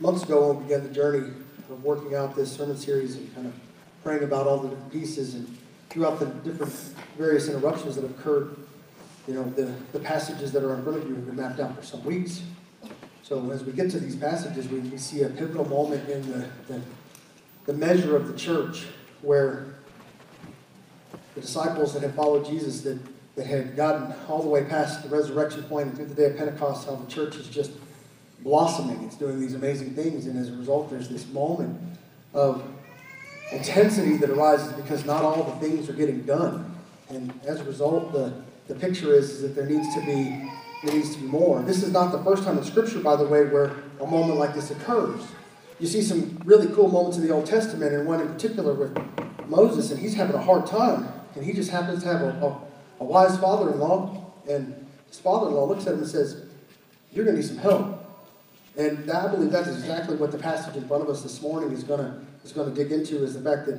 months ago when we began the journey of working out this sermon series and kind of praying about all the different pieces and throughout the different various interruptions that have occurred, you know, the, the passages that are in front of you have been mapped out for some weeks. So as we get to these passages, we, we see a pivotal moment in the, the, the measure of the church where the disciples that had followed Jesus, that, that had gotten all the way past the resurrection point and through the day of Pentecost, how the church is just blossoming. It's doing these amazing things. And as a result, there's this moment of intensity that arises because not all the things are getting done. And as a result, the, the picture is, is that there needs to be there needs to be more. This is not the first time in Scripture, by the way, where a moment like this occurs. You see some really cool moments in the Old Testament, and one in particular with Moses, and he's having a hard time, and he just happens to have a, a, a wise father-in-law, and his father-in-law looks at him and says, "You're going to need some help." And I believe that's exactly what the passage in front of us this morning is going to is going to dig into is the fact that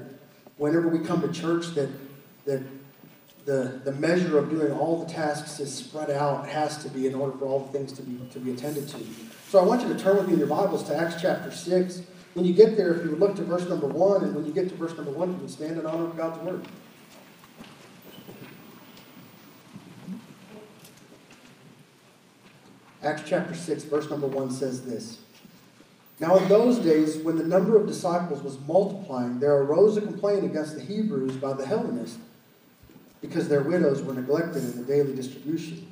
whenever we come to church, that that the, the measure of doing all the tasks is spread out has to be in order for all the things to be, to be attended to. So I want you to turn with me in your Bibles to Acts chapter 6. When you get there, if you would look to verse number 1, and when you get to verse number 1, you can stand in honor of God's word. Acts chapter 6, verse number 1 says this. Now, in those days, when the number of disciples was multiplying, there arose a complaint against the Hebrews by the Hellenists because their widows were neglected in the daily distribution.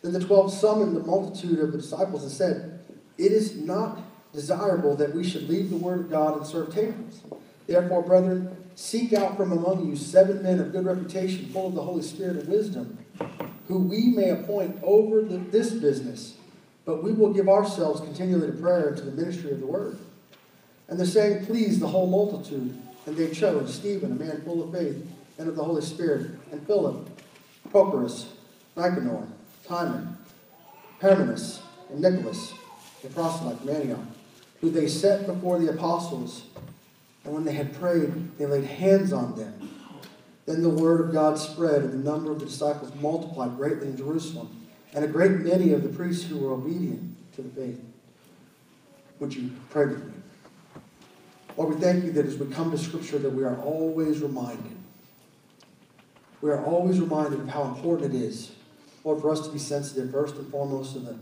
Then the twelve summoned the multitude of the disciples and said, It is not desirable that we should leave the word of God and serve tables. Therefore, brethren, seek out from among you seven men of good reputation, full of the Holy Spirit and wisdom, who we may appoint over the, this business. But we will give ourselves continually to prayer and to the ministry of the word. And the saying pleased the whole multitude, and they chose Stephen, a man full of faith and of the Holy Spirit, and Philip, Prochorus, Nicanor, Timon, Parmenas, and Nicholas, the proselyte Antioch, who they set before the apostles. And when they had prayed, they laid hands on them. Then the word of God spread, and the number of the disciples multiplied greatly in Jerusalem, and a great many of the priests who were obedient to the faith. Would you pray with me? Lord, we thank you that as we come to Scripture, that we are always reminded we are always reminded of how important it is, Lord, for us to be sensitive first and foremost to the,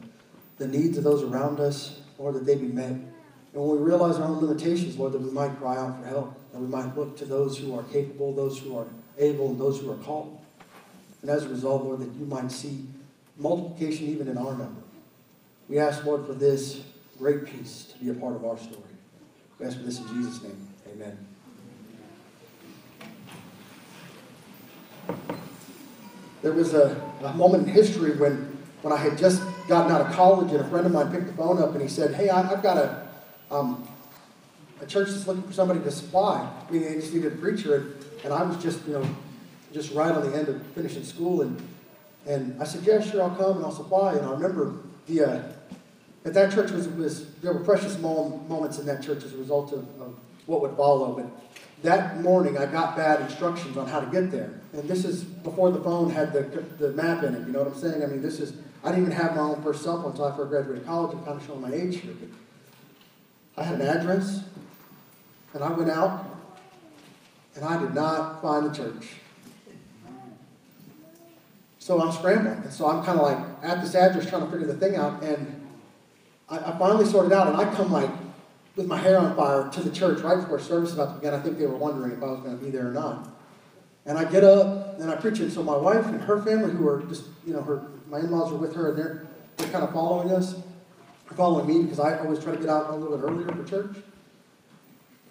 the needs of those around us, Lord, that they be met. And when we realize our own limitations, Lord, that we might cry out for help, and we might look to those who are capable, those who are able, and those who are called. And as a result, Lord, that you might see multiplication even in our number. We ask, Lord, for this great peace to be a part of our story. We ask for this in Jesus' name. Amen. There was a, a moment in history when, when I had just gotten out of college and a friend of mine picked the phone up and he said, hey, I, have got a, um, a church that's looking for somebody to supply. I mean, they just needed a preacher. And, and I was just, you know, just right on the end of finishing school. And, and I said, yeah, sure, I'll come and I'll supply. And I remember the, uh, at that church was, was, there were precious moments in that church as a result of, of what would follow. But that morning I got bad instructions on how to get there. And this is before the phone had the, the map in it, you know what I'm saying? I mean, this is, I didn't even have my own first cell phone until I first graduated college. I'm kind of showing my age here. But I had an address, and I went out, and I did not find the church. So I'm scrambling. And so I'm kind of like at this address trying to figure the thing out. And I, I finally sorted out, and I come like with my hair on fire to the church right before service about to begin. I think they were wondering if I was going to be there or not. And I get up and I preach it. So my wife and her family, who are just, you know, her my in-laws are with her, and they're they're kind of following us, following me because I always try to get out a little bit earlier for church.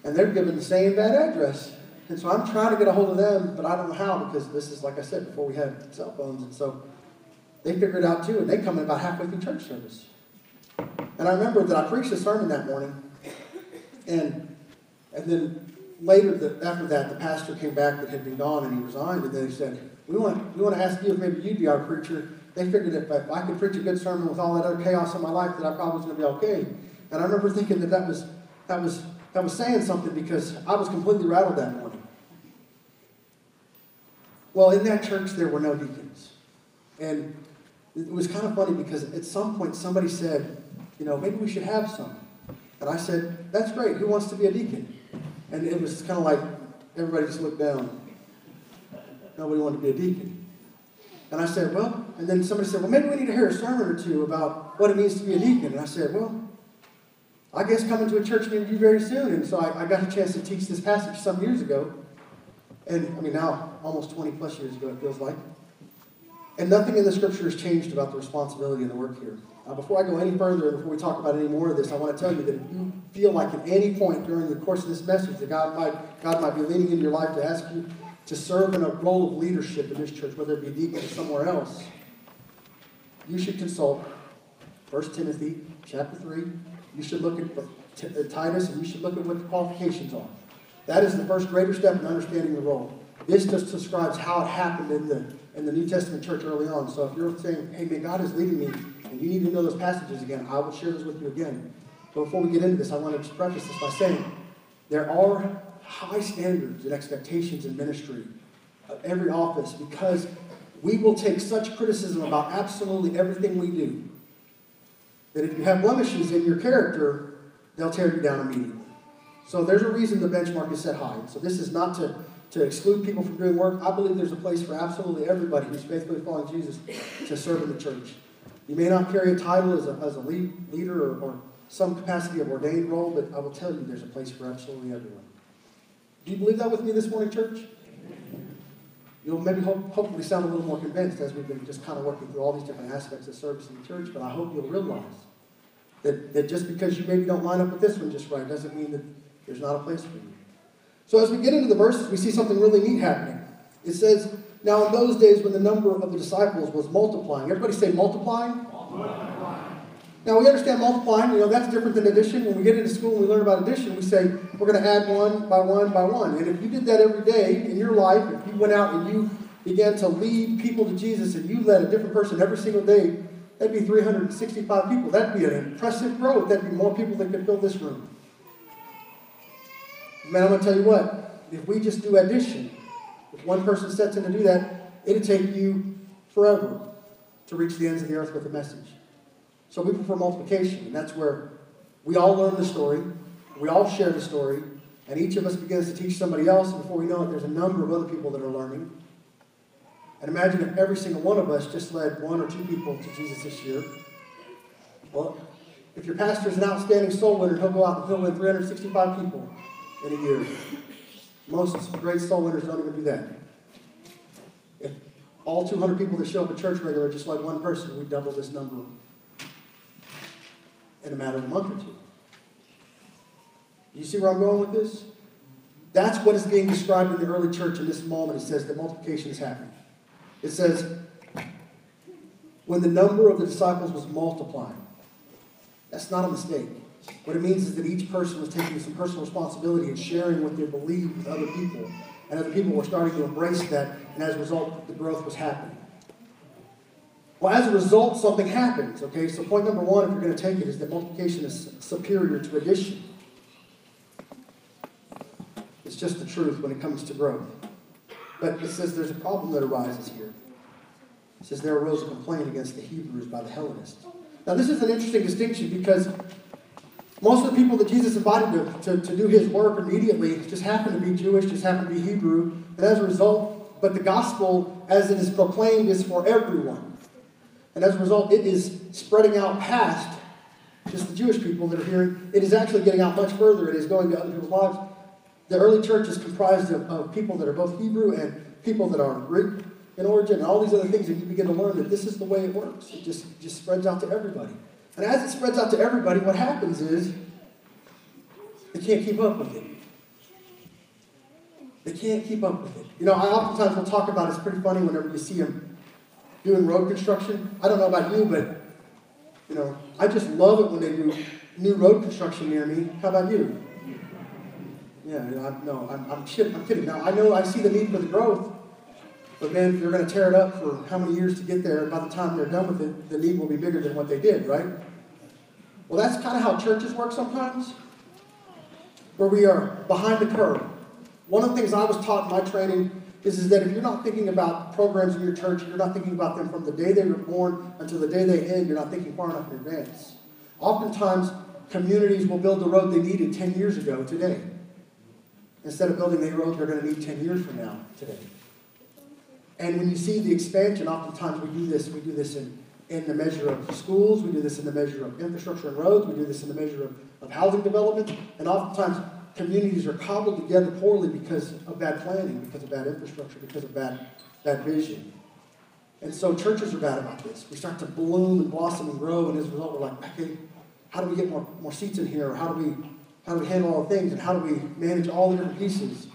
And they're given the same bad address. And so I'm trying to get a hold of them, but I don't know how because this is, like I said, before we had cell phones. And so they figured it out too, and they come in about halfway through church service. And I remember that I preached a sermon that morning, and, and then later, the, after that, the pastor came back that had been gone and he resigned, and then he said, we want, we want to ask you if maybe you'd be our preacher. They figured if, if I could preach a good sermon with all that other chaos in my life, that I probably was going to be okay. And I remember thinking that that was, that was, that was saying something because I was completely rattled that morning. Well, in that church, there were no deacons. And it was kind of funny because at some point somebody said, you know, maybe we should have some. And I said, That's great. Who wants to be a deacon? And it was kind of like everybody just looked down. Nobody wanted to be a deacon. And I said, Well, and then somebody said, Well, maybe we need to hear a sermon or two about what it means to be a deacon. And I said, Well, I guess coming to a church near you very soon. And so I, I got a chance to teach this passage some years ago. And I mean, now, almost 20 plus years ago, it feels like. And nothing in the scripture has changed about the responsibility and the work here. Uh, before I go any further, and before we talk about any more of this, I want to tell you that if you feel like at any point during the course of this message that God might, God might be leaning into your life to ask you to serve in a role of leadership in this church, whether it be deacon or somewhere else, you should consult 1 Timothy chapter 3. You should look at Titus, and you should look at what the qualifications are. That is the first greater step in understanding the role. This just describes how it happened in the, in the New Testament church early on. So if you're saying, hey man, God is leading me, and you need to know those passages again, I will share those with you again. But before we get into this, I want to preface this by saying there are high standards and expectations in ministry of every office because we will take such criticism about absolutely everything we do that if you have blemishes in your character, they'll tear you down immediately. So there's a reason the benchmark is set high. So this is not to, to exclude people from doing work. I believe there's a place for absolutely everybody who's faithfully following Jesus to serve in the church. You may not carry a title as a, as a lead, leader or, or some capacity of ordained role, but I will tell you there's a place for absolutely everyone. Do you believe that with me this morning, church? You'll maybe hope, hopefully sound a little more convinced as we've been just kind of working through all these different aspects of service in the church, but I hope you'll realize that, that just because you maybe don't line up with this one just right doesn't mean that there's not a place for you. So as we get into the verses, we see something really neat happening. It says, Now in those days when the number of the disciples was multiplying, everybody say multiplying? multiplying. Now we understand multiplying, you know, that's different than addition. When we get into school and we learn about addition, we say we're going to add one by one by one. And if you did that every day in your life, if you went out and you began to lead people to Jesus and you led a different person every single day, that'd be 365 people. That'd be an impressive growth. That'd be more people that could fill this room. Man, I'm going to tell you what, if we just do addition, if one person sets in to do that, it'd take you forever to reach the ends of the earth with a message. So we prefer multiplication, and that's where we all learn the story, we all share the story, and each of us begins to teach somebody else, and before we know it, there's a number of other people that are learning. And imagine if every single one of us just led one or two people to Jesus this year. Well, if your pastor is an outstanding soul winner, he'll go out and he'll win 365 people in a year. Most great soul winners don't even do that. If all 200 people that show up at church regular just like one person, we double this number in a matter of a month or two. You see where I'm going with this? That's what is being described in the early church in this moment. It says that multiplication is happening. It says, when the number of the disciples was multiplying. That's not a mistake. What it means is that each person was taking some personal responsibility and sharing what they believed with other people. And other people were starting to embrace that, and as a result, the growth was happening. Well, as a result, something happens, okay? So, point number one, if you're going to take it, is that multiplication is superior to addition. It's just the truth when it comes to growth. But it says there's a problem that arises here. It says there arose a complaint against the Hebrews by the Hellenists. Now, this is an interesting distinction because most of the people that Jesus invited to, to, to do his work immediately just happened to be Jewish, just happened to be Hebrew. And as a result, but the gospel, as it is proclaimed, is for everyone. And as a result, it is spreading out past just the Jewish people that are here. It is actually getting out much further. It is going to other people's lives. The early church is comprised of, of people that are both Hebrew and people that are Greek in origin, and all these other things, and you begin to learn that this is the way it works. It just, just spreads out to everybody. And as it spreads out to everybody, what happens is they can't keep up with it. They can't keep up with it. You know, I oftentimes will talk about it's pretty funny whenever you see them doing road construction. I don't know about you, but you know, I just love it when they do new road construction near me. How about you? Yeah, you know, I, no, I'm, I'm, kidding, I'm kidding. Now, I know I see the need for the growth, but man, if you're going to tear it up for how many years to get there, by the time they're done with it, the need will be bigger than what they did, right? Well, that's kind of how churches work sometimes, where we are behind the curve. One of the things I was taught in my training is, is that if you're not thinking about programs in your church, you're not thinking about them from the day they were born until the day they end, you're not thinking far enough in advance. Oftentimes, communities will build the road they needed 10 years ago today. Instead of building the road they're going to need 10 years from now today. And when you see the expansion, oftentimes we do this, we do this in, in the measure of schools, we do this in the measure of infrastructure and roads, we do this in the measure of, of housing development, and oftentimes communities are cobbled together poorly because of bad planning, because of bad infrastructure, because of bad, bad vision. And so churches are bad about this. We start to bloom and blossom and grow, and as a result, we're like, okay, how do we get more, more seats in here? How do we how do we handle all the things? And how do we manage all the different pieces?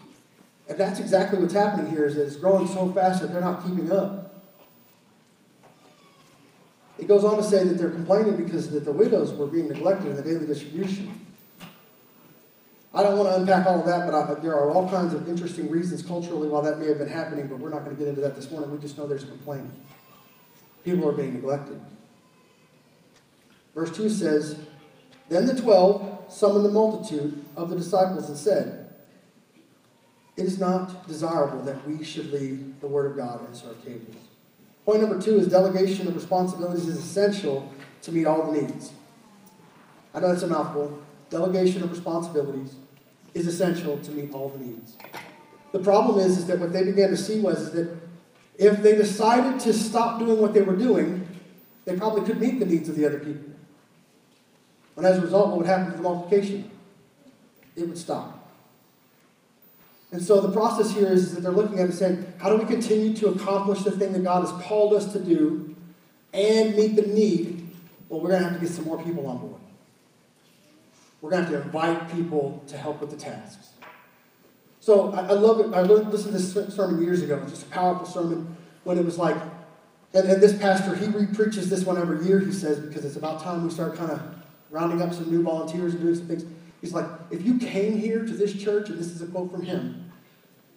And that's exactly what's happening here is that it's growing so fast that they're not keeping up. It goes on to say that they're complaining because that the widows were being neglected in the daily distribution. I don't want to unpack all of that, but I, there are all kinds of interesting reasons culturally why that may have been happening, but we're not going to get into that this morning. We just know there's complaining. People are being neglected. Verse 2 says, Then the twelve summoned the multitude of the disciples and said, It is not desirable that we should leave the word of God and serve tables. Point number two is delegation of responsibilities is essential to meet all the needs. I know that's a mouthful. Delegation of responsibilities is essential to meet all the needs. The problem is, is that what they began to see was is that if they decided to stop doing what they were doing, they probably could meet the needs of the other people. And as a result, what would happen to the multiplication? It would stop. And so the process here is, is that they're looking at it and saying, how do we continue to accomplish the thing that God has called us to do and meet the need? Well, we're going to have to get some more people on board. We're going to have to invite people to help with the tasks. So I, I love it. I learned, listened to this sermon years ago. It was just a powerful sermon when it was like, and, and this pastor, he re-preaches this one every year, he says, because it's about time we start kind of rounding up some new volunteers and doing some things. He's like, if you came here to this church, and this is a quote from him,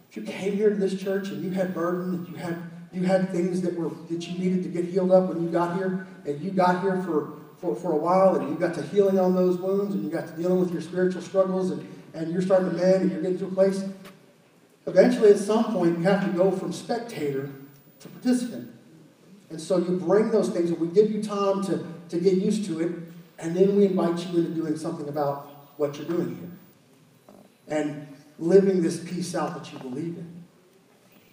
if you came here to this church and you had burden, and you had you had things that were that you needed to get healed up when you got here, and you got here for, for, for a while, and you got to healing on those wounds, and you got to dealing with your spiritual struggles, and, and you're starting to mend, and you're getting to a place. Eventually, at some point, you have to go from spectator to participant. And so you bring those things, and we give you time to, to get used to it, and then we invite you into doing something about what you're doing here. And living this peace out that you believe in.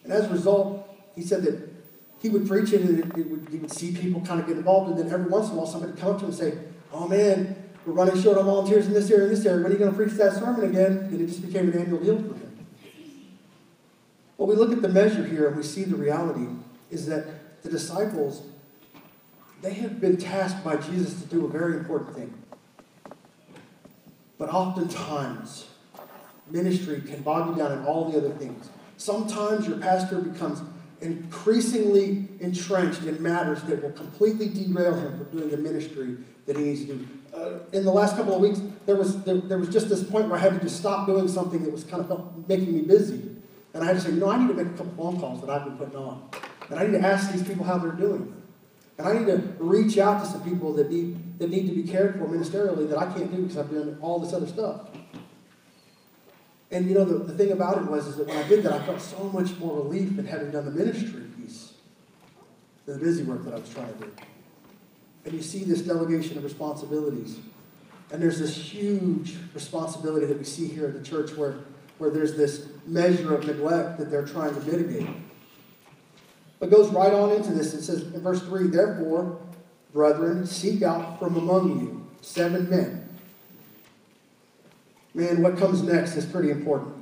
And as a result, he said that he would preach it and it, it would, he would see people kind of get involved. And then every once in a while, somebody would come to him and say, Oh man, we're running short on volunteers in this area and this area. When are you going to preach that sermon again? And it just became an annual deal for him. Well, we look at the measure here and we see the reality is that the disciples they have been tasked by Jesus to do a very important thing. But oftentimes, ministry can bog you down in all the other things. Sometimes your pastor becomes increasingly entrenched in matters that will completely derail him from doing the ministry that he needs to do. Uh, in the last couple of weeks, there was, there, there, was just this point where I had to just stop doing something that was kind of making me busy. And I had to say, no, I need to make a couple phone calls that I've been putting on. And I need to ask these people how they're doing. And I need to reach out to some people that need, that need to be cared for ministerially that I can't do because I've done all this other stuff. And you know, the, the thing about it was is that when I did that, I felt so much more relief in having done the ministry piece than the busy work that I was trying to do. And you see this delegation of responsibilities. And there's this huge responsibility that we see here in the church where, where there's this measure of neglect that they're trying to mitigate. But goes right on into this. It says in verse 3 Therefore, brethren, seek out from among you seven men. Man, what comes next is pretty important.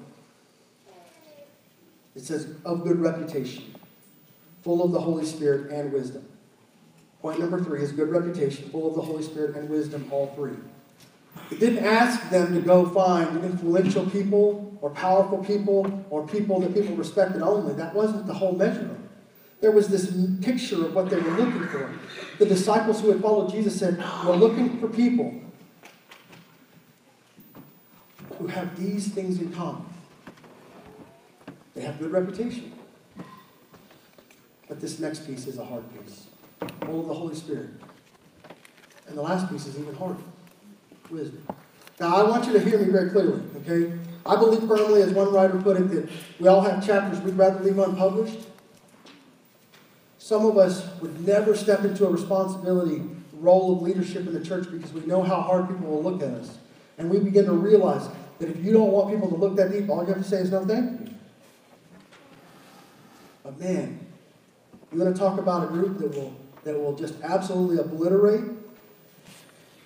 It says, of good reputation, full of the Holy Spirit and wisdom. Point number three is good reputation, full of the Holy Spirit and wisdom, all three. It didn't ask them to go find influential people or powerful people or people that people respected only. That wasn't the whole measure of it there was this picture of what they were looking for. The disciples who had followed Jesus said, We're looking for people who have these things in common. They have good reputation. But this next piece is a hard piece, full of the Holy Spirit. And the last piece is even harder wisdom. Now, I want you to hear me very clearly, okay? I believe firmly, as one writer put it, that we all have chapters we'd rather leave unpublished some of us would never step into a responsibility role of leadership in the church because we know how hard people will look at us. And we begin to realize that if you don't want people to look that deep, all you have to say is no thank you. But man, you want to talk about a group that will that will just absolutely obliterate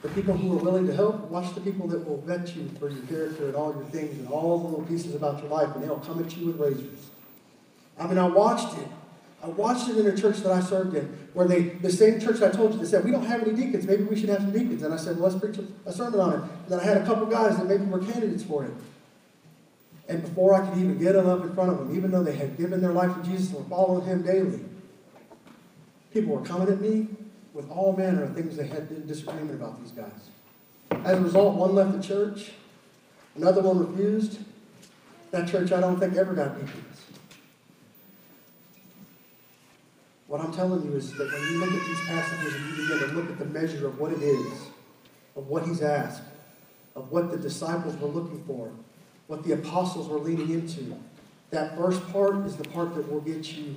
the people who are willing to help. Watch the people that will vet you for your character and all your things and all the little pieces about your life, and they'll come at you with razors. I mean, I watched it. I watched it in a church that I served in, where they, the same church I told you, they said, we don't have any deacons, maybe we should have some deacons. And I said, well, let's preach a, sermon on it. And then I had a couple guys that maybe were candidates for it. And before I could even get them up in front of them, even though they had given their life to Jesus and were following him daily, people were coming at me with all manner of things they had disagreement about these guys. As a result, one left the church, another one refused. That church, I don't think, ever got deacons. What I'm telling you is that when you look at these passages and you begin to look at the measure of what it is, of what he's asked, of what the disciples were looking for, what the apostles were leaning into, that first part is the part that will get you,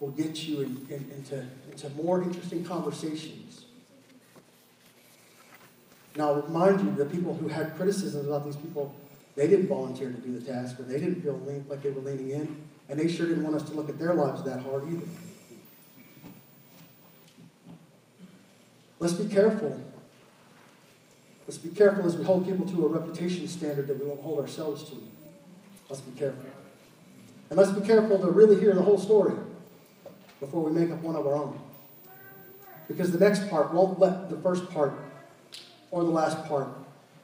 will get you in, in, into, into more interesting conversations. Now, remind you, the people who had criticisms about these people, they didn't volunteer to do the task, or they didn't feel like they were leaning in, and they sure didn't want us to look at their lives that hard either. Let's be careful. Let's be careful as we hold people to a reputation standard that we won't hold ourselves to. Let's be careful. And let's be careful to really hear the whole story before we make up one of our own. Because the next part won't let the first part or the last part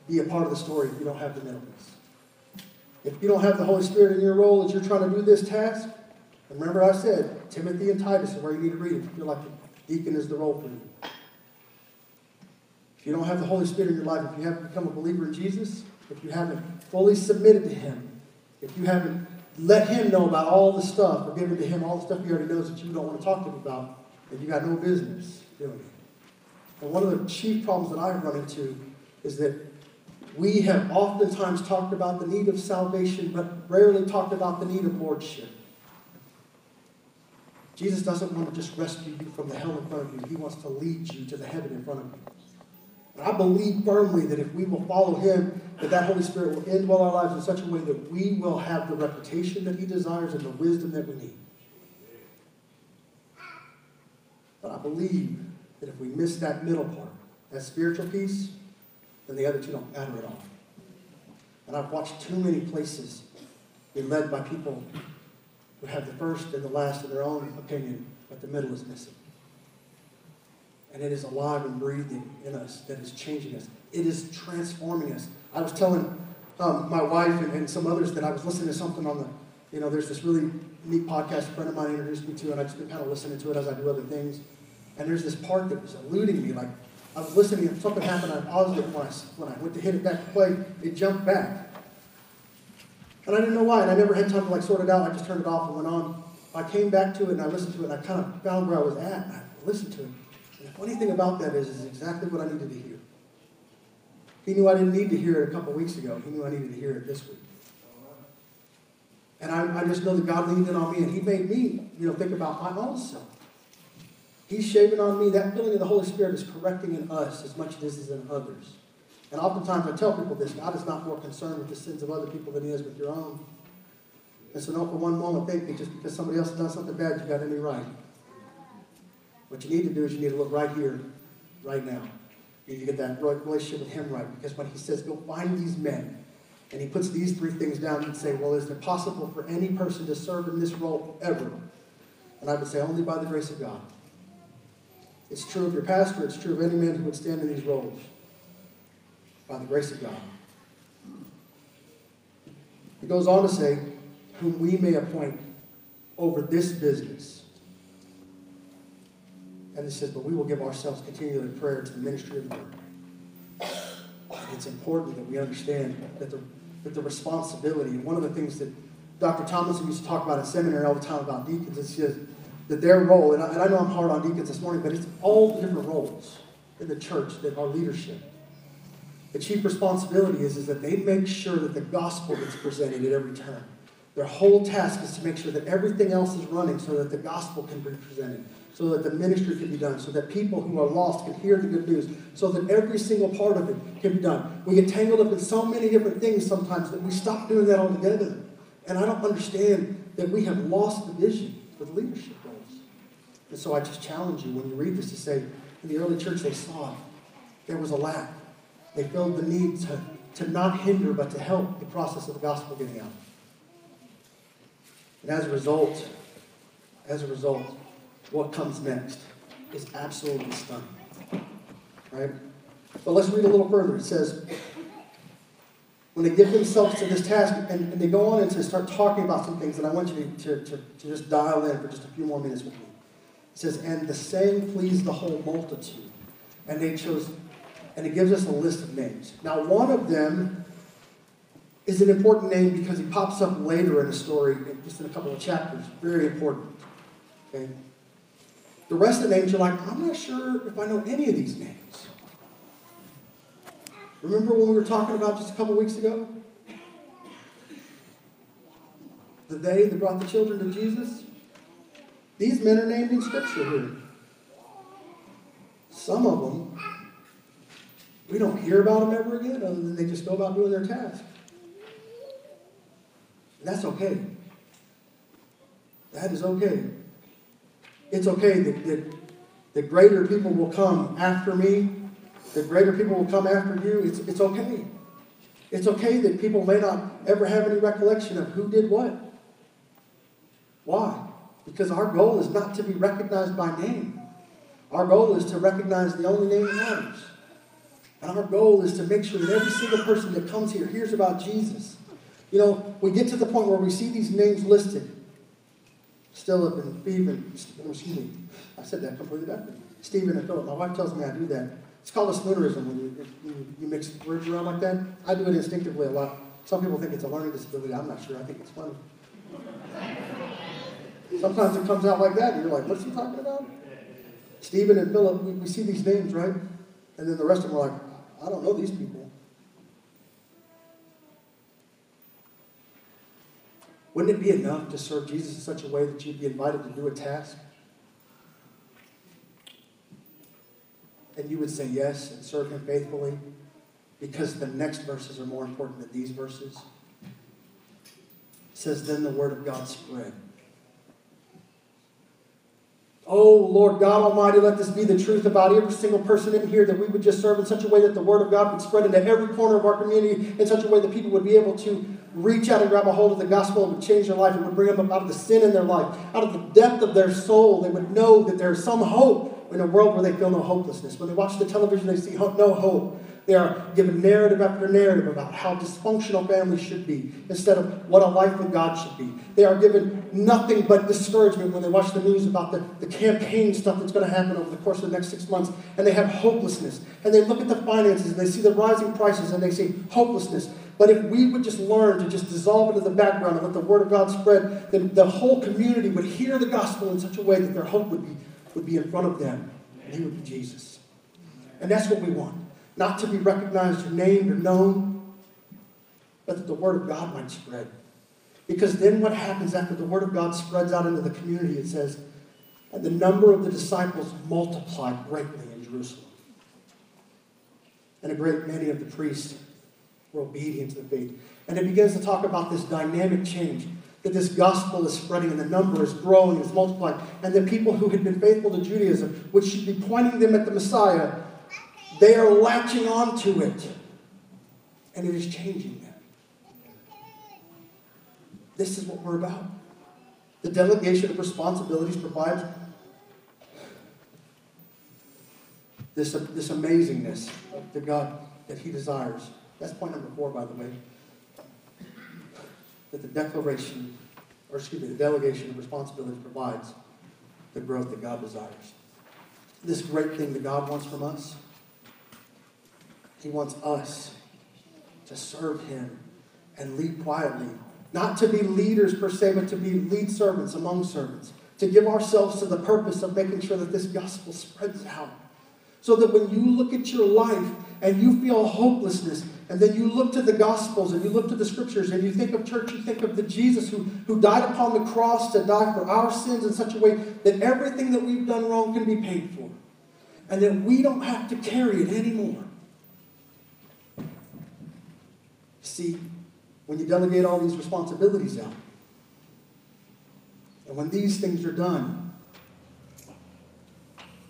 be a part of the story if you don't have the middle piece. If you don't have the Holy Spirit in your role as you're trying to do this task, remember I said Timothy and Titus is where you need to read if you feel like deacon is the role for you. You don't have the Holy Spirit in your life, if you haven't become a believer in Jesus, if you haven't fully submitted to Him, if you haven't let Him know about all the stuff, or given to Him all the stuff He already knows that you don't want to talk to Him about, then you got no business doing it. And one of the chief problems that I've run into is that we have oftentimes talked about the need of salvation, but rarely talked about the need of lordship. Jesus doesn't want to just rescue you from the hell in front of you. He wants to lead you to the heaven in front of you. I believe firmly that if we will follow him, that that Holy Spirit will indwell our lives in such a way that we will have the reputation that he desires and the wisdom that we need. But I believe that if we miss that middle part, that spiritual piece, then the other two don't matter at all. And I've watched too many places be led by people who have the first and the last in their own opinion, but the middle is missing and it is alive and breathing in us that is changing us. It is transforming us. I was telling um, my wife and, and, some others that I was listening to something on the, you know, there's this really neat podcast a friend of mine introduced me to, and I've just been kind of listening to it as I do other things. And there's this part that was eluding me. Like I was listening, and something happened. I paused it when I, when I went to hit it back to play. It jumped back, and I didn't know why. And I never had time to like sort it out. I just turned it off and went on. I came back to it and I listened to it, and I kind of found where I was at. And I listened to it. Funny thing about that is, is exactly what I needed to hear. He knew I didn't need to hear it a couple weeks ago. He knew I needed to hear it this week. And I, I just know that God leaned in on me and He made me, you know, think about my own self. He's shaving on me. That feeling of the Holy Spirit is correcting in us as much as it is in others. And oftentimes I tell people this God is not more concerned with the sins of other people than He is with your own. And so don't for one moment think that just because somebody else has done something bad, you got any right. What you need to do is you need to look right here, right now. You need to get that relationship with Him right. Because when He says, go find these men, and He puts these three things down, you'd say, well, is it possible for any person to serve in this role ever? And I would say, only by the grace of God. It's true of your pastor, it's true of any man who would stand in these roles. By the grace of God. He goes on to say, whom we may appoint over this business and he says, but we will give ourselves continually in prayer to the ministry of the word. It's important that we understand that the, that the responsibility, and one of the things that Dr. Thomason used to talk about in seminary all the time about deacons is says that their role, and I, and I know I'm hard on deacons this morning, but it's all the different roles in the church that are leadership. The chief responsibility is, is that they make sure that the gospel gets presented at every turn. Their whole task is to make sure that everything else is running so that the gospel can be presented so that the ministry can be done, so that people who are lost can hear the good news, so that every single part of it can be done. We get tangled up in so many different things sometimes that we stop doing that altogether. And I don't understand that we have lost the vision for the leadership roles. And so I just challenge you when you read this to say, in the early church they saw it. There was a lack. They felt the need to, to not hinder, but to help the process of the gospel getting out. And as a result, as a result, what comes next is absolutely stunning. Right? But let's read a little further. It says, when they give themselves to this task, and, and they go on and to start talking about some things, and I want you to, to, to, to just dial in for just a few more minutes with me. It says, and the saying pleased the whole multitude. And they chose, and it gives us a list of names. Now, one of them is an important name because he pops up later in the story, just in a couple of chapters. Very important. Okay? The rest of the names, you're like, I'm not sure if I know any of these names. Remember when we were talking about just a couple weeks ago? The they that brought the children to Jesus? These men are named in Scripture here. Some of them, we don't hear about them ever again, other than they just go about doing their task. And that's okay. That is okay. It's okay that, that, that greater people will come after me, The greater people will come after you. It's, it's okay. It's okay that people may not ever have any recollection of who did what. Why? Because our goal is not to be recognized by name. Our goal is to recognize the only name that matters. And our goal is to make sure that every single person that comes here hears about Jesus. You know, we get to the point where we see these names listed. Still up in Stephen, excuse me, I said that completely backwards. Stephen and Philip. My wife tells me I do that. It's called a spoonerism when you, you, you mix words around like that. I do it instinctively a lot. Some people think it's a learning disability. I'm not sure. I think it's funny. Sometimes it comes out like that, and you're like, what's he talking about? Stephen and Philip, we, we see these names, right? And then the rest of them are like, I don't know these people. Wouldn't it be enough to serve Jesus in such a way that you'd be invited to do a task? And you would say yes and serve him faithfully because the next verses are more important than these verses? It says, Then the word of God spread. Oh, Lord God Almighty, let this be the truth about every single person in here that we would just serve in such a way that the Word of God would spread into every corner of our community in such a way that people would be able to reach out and grab a hold of the gospel and would change their life. It would bring them out of the sin in their life, out of the depth of their soul. They would know that there's some hope in a world where they feel no hopelessness. When they watch the television, they see no hope. They are given narrative after narrative about how dysfunctional families should be instead of what a life with God should be. They are given nothing but discouragement when they watch the news about the, the campaign stuff that's going to happen over the course of the next six months. And they have hopelessness. And they look at the finances and they see the rising prices and they see hopelessness. But if we would just learn to just dissolve into the background and let the Word of God spread, then the whole community would hear the gospel in such a way that their hope would be, would be in front of them. And He would be Jesus. And that's what we want not to be recognized or named or known, but that the Word of God might spread. Because then what happens after the Word of God spreads out into the community? It says, and the number of the disciples multiplied greatly in Jerusalem. And a great many of the priests were obedient to the faith. And it begins to talk about this dynamic change that this gospel is spreading and the number is growing, it's multiplying, and the people who had been faithful to Judaism, which should be pointing them at the Messiah, they are latching onto it, and it is changing them. This is what we're about. The delegation of responsibilities provides this, this amazingness the God that He desires. That's point number four, by the way. That the declaration, or excuse me, the delegation of responsibilities provides the growth that God desires. This great thing that God wants from us he wants us to serve Him and lead quietly. Not to be leaders per se, but to be lead servants among servants. To give ourselves to the purpose of making sure that this gospel spreads out. So that when you look at your life and you feel hopelessness, and then you look to the Gospels and you look to the Scriptures and you think of church, you think of the Jesus who, who died upon the cross to die for our sins in such a way that everything that we've done wrong can be paid for. And that we don't have to carry it anymore. See, when you delegate all these responsibilities out, and when these things are done,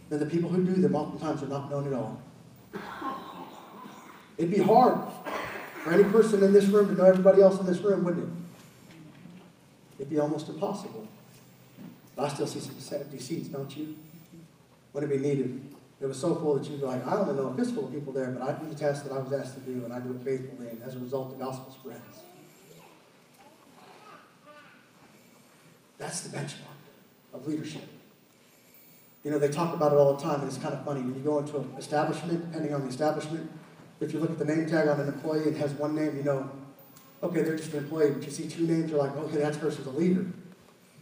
then the people who do them oftentimes are not known at all. It'd be hard for any person in this room to know everybody else in this room, wouldn't it? It'd be almost impossible. But I still see some empty seats, don't you? Wouldn't it be needed? It was so full that you'd be like, I don't even know if it's full of people there, but I do the task that I was asked to do, and I do it faithfully, and as a result, the gospel spreads. That's the benchmark of leadership. You know, they talk about it all the time, and it's kind of funny. When you go into an establishment, depending on the establishment, if you look at the name tag on an employee, it has one name, you know, okay, they're just an employee. But you see two names, you're like, okay, that person's a leader.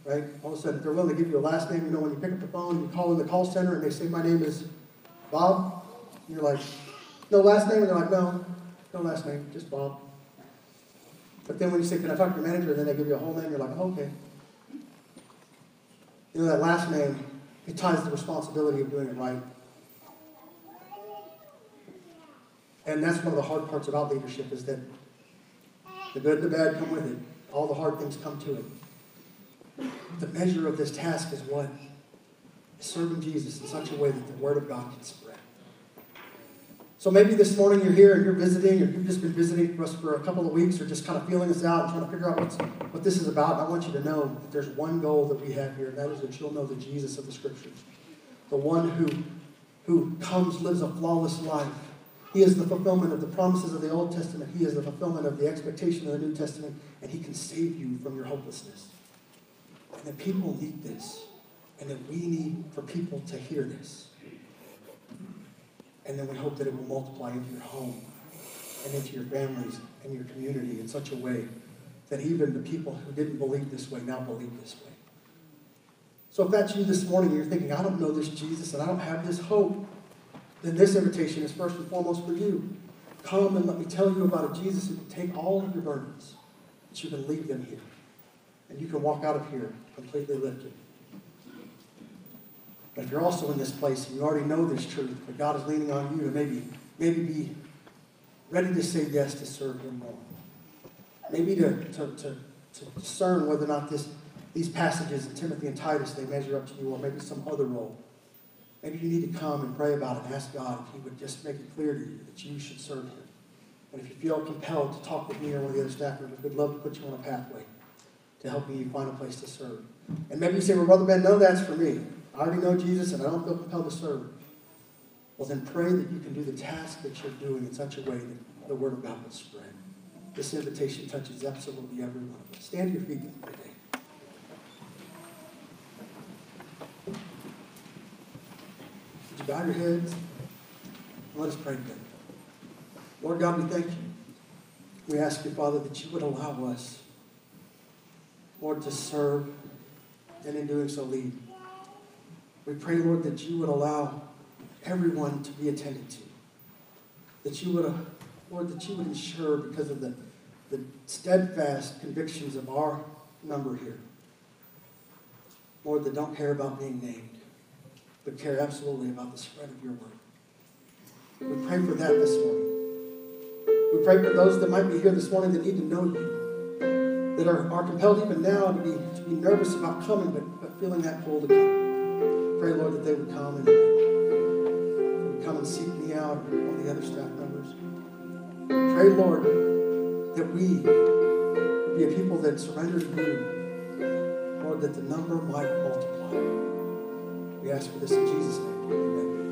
Right? All of a sudden, if they're willing to give you a last name, you know, when you pick up the phone, you call in the call center, and they say, my name is Bob. And you're like, no last name? And they're like, no, no last name, just Bob. But then when you say, can I talk to your manager? And then they give you a whole name, you're like, oh, okay. You know, that last name, it ties the responsibility of doing it right. And that's one of the hard parts about leadership is that the good and the bad come with it. All the hard things come to it. The measure of this task is what? Serving Jesus in such a way that the Word of God can spread. So maybe this morning you're here and you're visiting, or you've just been visiting us for a couple of weeks, or just kind of feeling us out and trying to figure out what's, what this is about. And I want you to know that there's one goal that we have here, and that is that you'll know the Jesus of the Scriptures. The one who, who comes, lives a flawless life, he is the fulfillment of the promises of the Old Testament. He is the fulfillment of the expectation of the New Testament, and He can save you from your hopelessness. And that people need this, and that we need for people to hear this. And then we hope that it will multiply into your home and into your families and your community in such a way that even the people who didn't believe this way now believe this way. So if that's you this morning, and you're thinking, I don't know this Jesus and I don't have this hope then this invitation is first and foremost for you. Come and let me tell you about a Jesus who can take all of your burdens, that you can leave them here. And you can walk out of here completely lifted. But if you're also in this place and you already know this truth, but God is leaning on you to maybe, maybe be ready to say yes to serve Him more. Maybe to, to, to, to discern whether or not this, these passages in Timothy and Titus, they measure up to you, or maybe some other role. Maybe you need to come and pray about it and ask God if He would just make it clear to you that you should serve Him. And if you feel compelled to talk with me or one of the other staff members, we'd love to put you on a pathway to help you find a place to serve. And maybe you say, well, Brother Ben, no, that's for me. I already know Jesus and I don't feel compelled to serve. Well, then pray that you can do the task that you're doing in such a way that the Word of God will spread. This invitation touches absolutely every one of us. Stand to your feet today. Would you bow your heads. Let us pray together. Lord God, we thank you. We ask you, Father, that you would allow us, Lord, to serve and in doing so lead. We pray, Lord, that you would allow everyone to be attended to. That you would, uh, Lord, that you would ensure because of the, the steadfast convictions of our number here, Lord, that don't care about being named but care absolutely about the spread of your word. We pray for that this morning. We pray for those that might be here this morning that need to know you, that are, are compelled even now to be, to be nervous about coming, but, but feeling that pull to come. Pray, Lord, that they would come and would come and seek me out one of the other staff members. Pray, Lord, that we be a people that surrender to you. Lord, that the number might multiply. We ask for this in Jesus' name. Amen.